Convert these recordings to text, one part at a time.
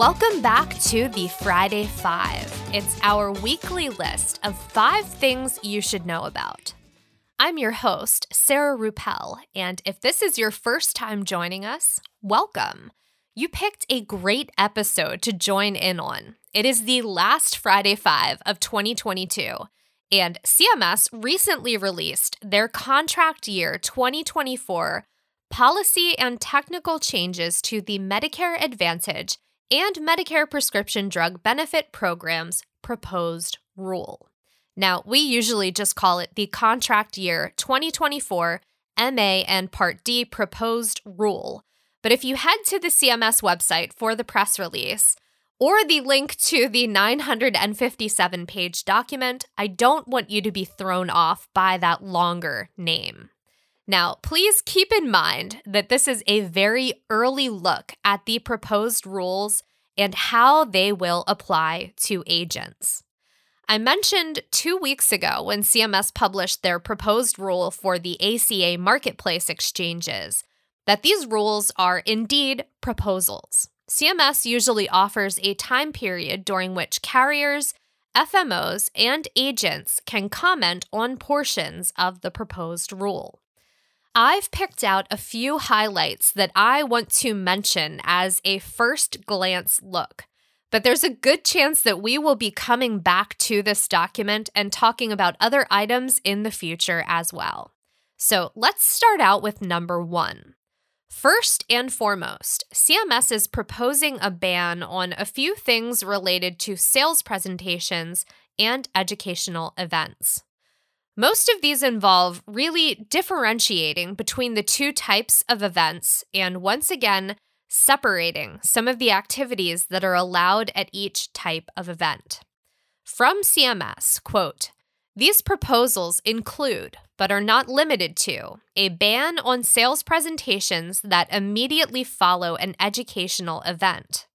Welcome back to the Friday Five. It's our weekly list of five things you should know about. I'm your host, Sarah Ruppel, and if this is your first time joining us, welcome. You picked a great episode to join in on. It is the last Friday Five of 2022, and CMS recently released their contract year 2024 policy and technical changes to the Medicare Advantage and Medicare prescription drug benefit programs proposed rule. Now, we usually just call it the contract year 2024 MA and Part D proposed rule. But if you head to the CMS website for the press release, or the link to the 957 page document, I don't want you to be thrown off by that longer name. Now, please keep in mind that this is a very early look at the proposed rules and how they will apply to agents. I mentioned two weeks ago when CMS published their proposed rule for the ACA marketplace exchanges that these rules are indeed proposals. CMS usually offers a time period during which carriers, FMOs, and agents can comment on portions of the proposed rule. I've picked out a few highlights that I want to mention as a first glance look, but there's a good chance that we will be coming back to this document and talking about other items in the future as well. So let's start out with number one. First and foremost, CMS is proposing a ban on a few things related to sales presentations and educational events. Most of these involve really differentiating between the two types of events and once again separating some of the activities that are allowed at each type of event. From CMS, quote, these proposals include, but are not limited to, a ban on sales presentations that immediately follow an educational event,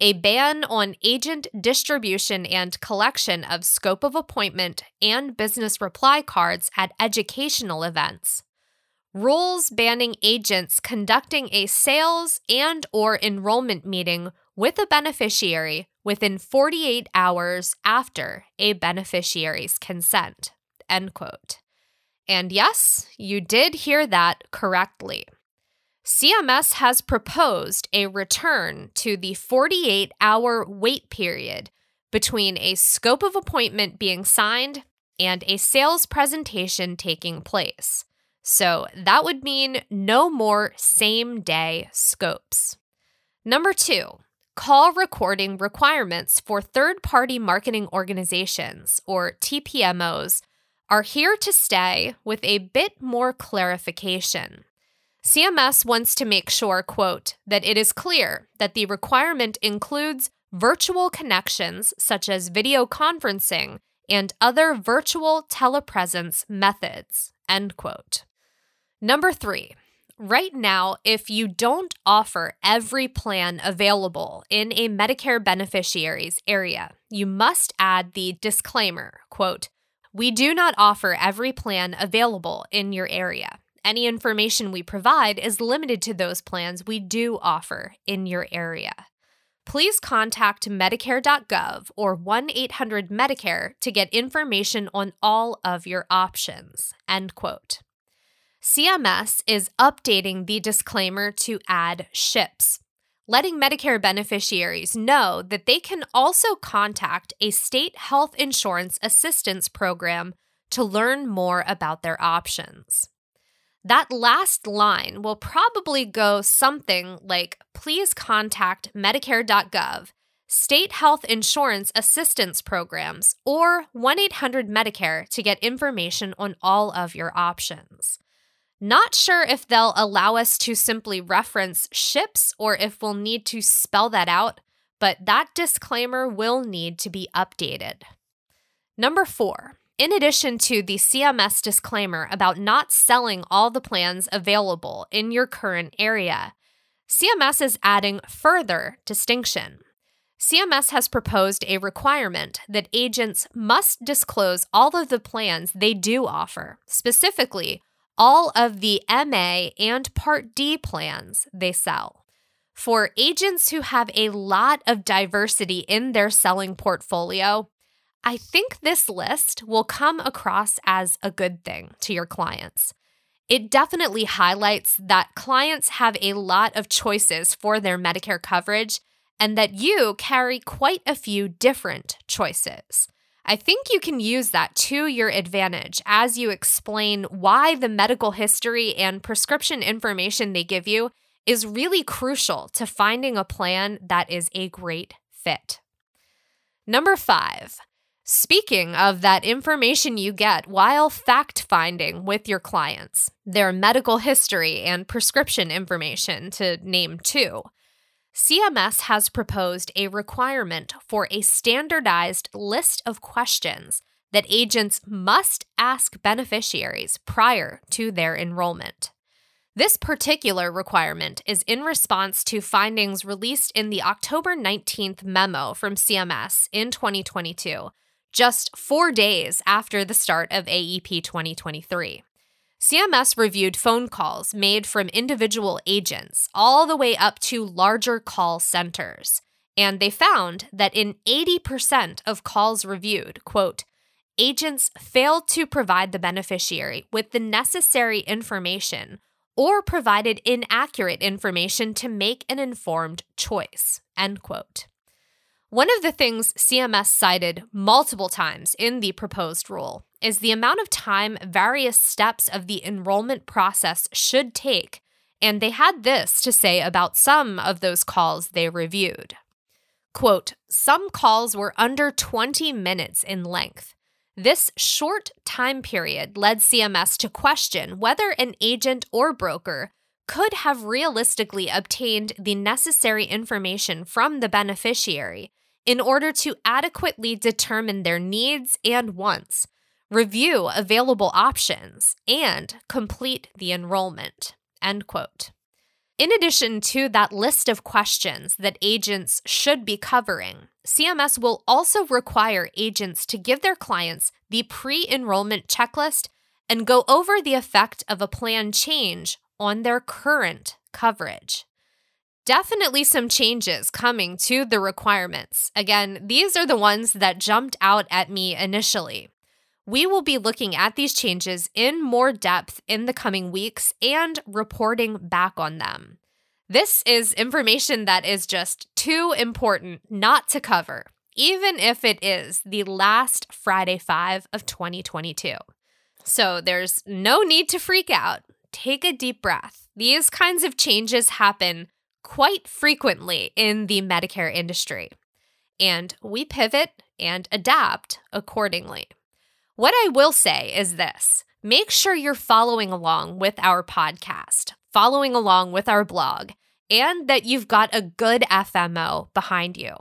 a ban on agent distribution and collection of scope of appointment and business reply cards at educational events. Rules banning agents conducting a sales and or enrollment meeting with a beneficiary within 48 hours after a beneficiary's consent. End quote. And yes you did hear that correctly CMS has proposed a return to the 48 hour wait period between a scope of appointment being signed and a sales presentation taking place. So that would mean no more same day scopes. Number two, call recording requirements for third party marketing organizations, or TPMOs, are here to stay with a bit more clarification. CMS wants to make sure, quote, that it is clear that the requirement includes virtual connections such as video conferencing and other virtual telepresence methods, end quote. Number three, right now, if you don't offer every plan available in a Medicare beneficiaries area, you must add the disclaimer, quote, we do not offer every plan available in your area any information we provide is limited to those plans we do offer in your area. Please contact Medicare.gov or 1 800 Medicare to get information on all of your options. End quote. CMS is updating the disclaimer to add SHIPs, letting Medicare beneficiaries know that they can also contact a state health insurance assistance program to learn more about their options. That last line will probably go something like please contact Medicare.gov, state health insurance assistance programs, or 1 800 Medicare to get information on all of your options. Not sure if they'll allow us to simply reference SHIPs or if we'll need to spell that out, but that disclaimer will need to be updated. Number four, in addition to the CMS disclaimer about not selling all the plans available in your current area, CMS is adding further distinction. CMS has proposed a requirement that agents must disclose all of the plans they do offer, specifically, all of the MA and Part D plans they sell. For agents who have a lot of diversity in their selling portfolio, I think this list will come across as a good thing to your clients. It definitely highlights that clients have a lot of choices for their Medicare coverage and that you carry quite a few different choices. I think you can use that to your advantage as you explain why the medical history and prescription information they give you is really crucial to finding a plan that is a great fit. Number five, speaking of that information you get while fact finding with your clients, their medical history and prescription information, to name two. CMS has proposed a requirement for a standardized list of questions that agents must ask beneficiaries prior to their enrollment. This particular requirement is in response to findings released in the October 19th memo from CMS in 2022, just four days after the start of AEP 2023. CMS reviewed phone calls made from individual agents all the way up to larger call centers. And they found that in 80% of calls reviewed, quote, agents failed to provide the beneficiary with the necessary information or provided inaccurate information to make an informed choice, end quote. One of the things CMS cited multiple times in the proposed rule is the amount of time various steps of the enrollment process should take, and they had this to say about some of those calls they reviewed. Quote, some calls were under 20 minutes in length. This short time period led CMS to question whether an agent or broker could have realistically obtained the necessary information from the beneficiary in order to adequately determine their needs and wants, review available options, and complete the enrollment. End quote. In addition to that list of questions that agents should be covering, CMS will also require agents to give their clients the pre enrollment checklist and go over the effect of a plan change on their current coverage. Definitely some changes coming to the requirements. Again, these are the ones that jumped out at me initially. We will be looking at these changes in more depth in the coming weeks and reporting back on them. This is information that is just too important not to cover, even if it is the last Friday 5 of 2022. So there's no need to freak out take a deep breath. These kinds of changes happen quite frequently in the Medicare industry, and we pivot and adapt accordingly. What I will say is this make sure you're following along with our podcast, following along with our blog, and that you've got a good FMO behind you.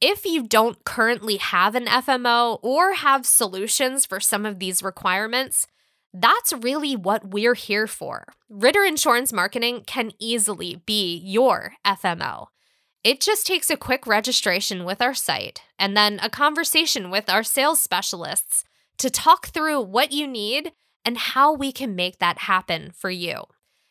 If you don't currently have an FMO or have solutions for some of these requirements, that's really what we're here for. Ritter Insurance Marketing can easily be your FMO. It just takes a quick registration with our site and then a conversation with our sales specialists to talk through what you need and how we can make that happen for you.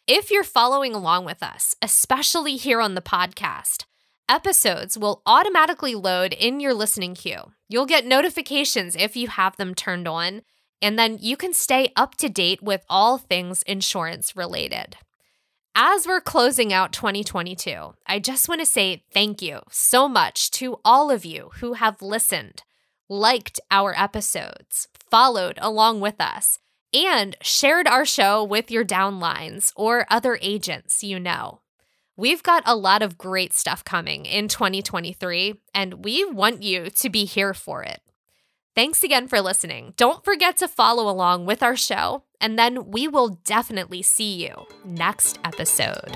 If you're following along with us, especially here on the podcast, episodes will automatically load in your listening queue. You'll get notifications if you have them turned on and then you can stay up to date with all things insurance related. As we're closing out 2022, I just want to say thank you so much to all of you who have listened, liked our episodes, followed along with us, and shared our show with your downlines or other agents you know. We've got a lot of great stuff coming in 2023, and we want you to be here for it. Thanks again for listening. Don't forget to follow along with our show, and then we will definitely see you next episode.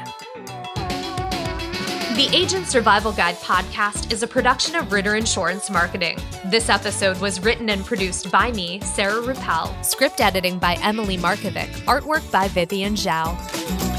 The Agent Survival Guide podcast is a production of Ritter Insurance Marketing. This episode was written and produced by me, Sarah Ruppel, script editing by Emily Markovic, artwork by Vivian Zhao.